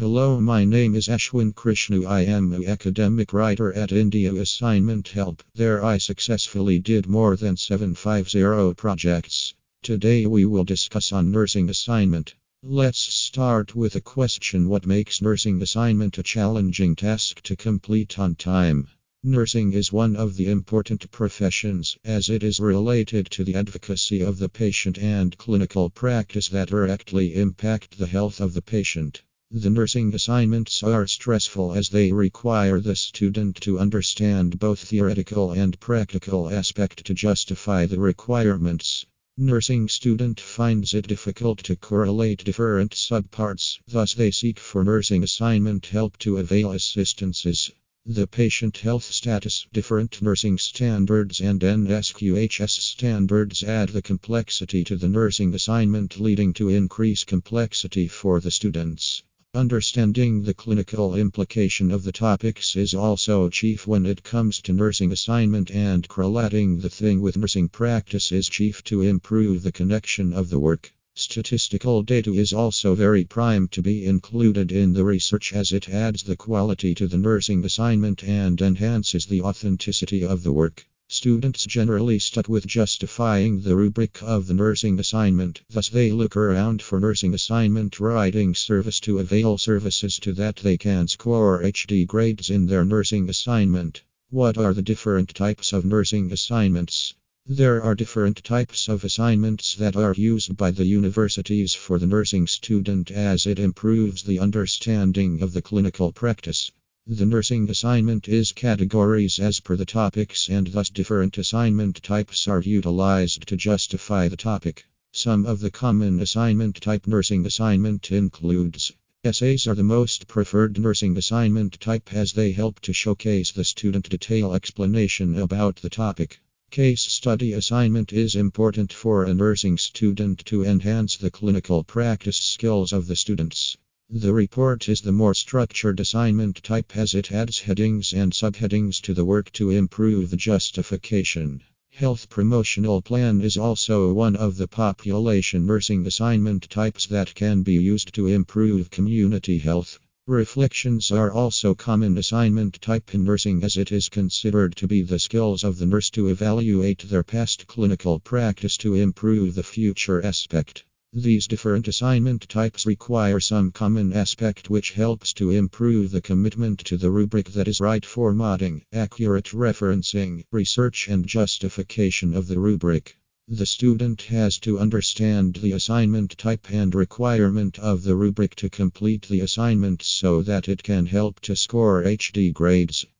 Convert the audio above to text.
Hello, my name is Ashwin Krishnu. I am an academic writer at India Assignment Help. There I successfully did more than 750 projects. Today we will discuss on nursing assignment. Let's start with a question what makes nursing assignment a challenging task to complete on time? Nursing is one of the important professions as it is related to the advocacy of the patient and clinical practice that directly impact the health of the patient. The nursing assignments are stressful as they require the student to understand both theoretical and practical aspect to justify the requirements. Nursing student finds it difficult to correlate different subparts, thus they seek for nursing assignment help to avail assistances. The patient health status, different nursing standards, and NSQHS standards add the complexity to the nursing assignment, leading to increased complexity for the students. Understanding the clinical implication of the topics is also chief when it comes to nursing assignment, and correlating the thing with nursing practice is chief to improve the connection of the work. Statistical data is also very prime to be included in the research as it adds the quality to the nursing assignment and enhances the authenticity of the work. Students generally stuck with justifying the rubric of the nursing assignment, thus, they look around for nursing assignment writing service to avail services to that they can score HD grades in their nursing assignment. What are the different types of nursing assignments? There are different types of assignments that are used by the universities for the nursing student as it improves the understanding of the clinical practice. The nursing assignment is categories as per the topics, and thus different assignment types are utilized to justify the topic. Some of the common assignment type nursing assignment includes Essays are the most preferred nursing assignment type as they help to showcase the student detail explanation about the topic. Case study assignment is important for a nursing student to enhance the clinical practice skills of the students. The report is the more structured assignment type as it adds headings and subheadings to the work to improve the justification. Health promotional plan is also one of the population nursing assignment types that can be used to improve community health. Reflections are also common assignment type in nursing as it is considered to be the skills of the nurse to evaluate their past clinical practice to improve the future aspect. These different assignment types require some common aspect which helps to improve the commitment to the rubric that is right formatting, accurate referencing, research, and justification of the rubric. The student has to understand the assignment type and requirement of the rubric to complete the assignment so that it can help to score HD grades.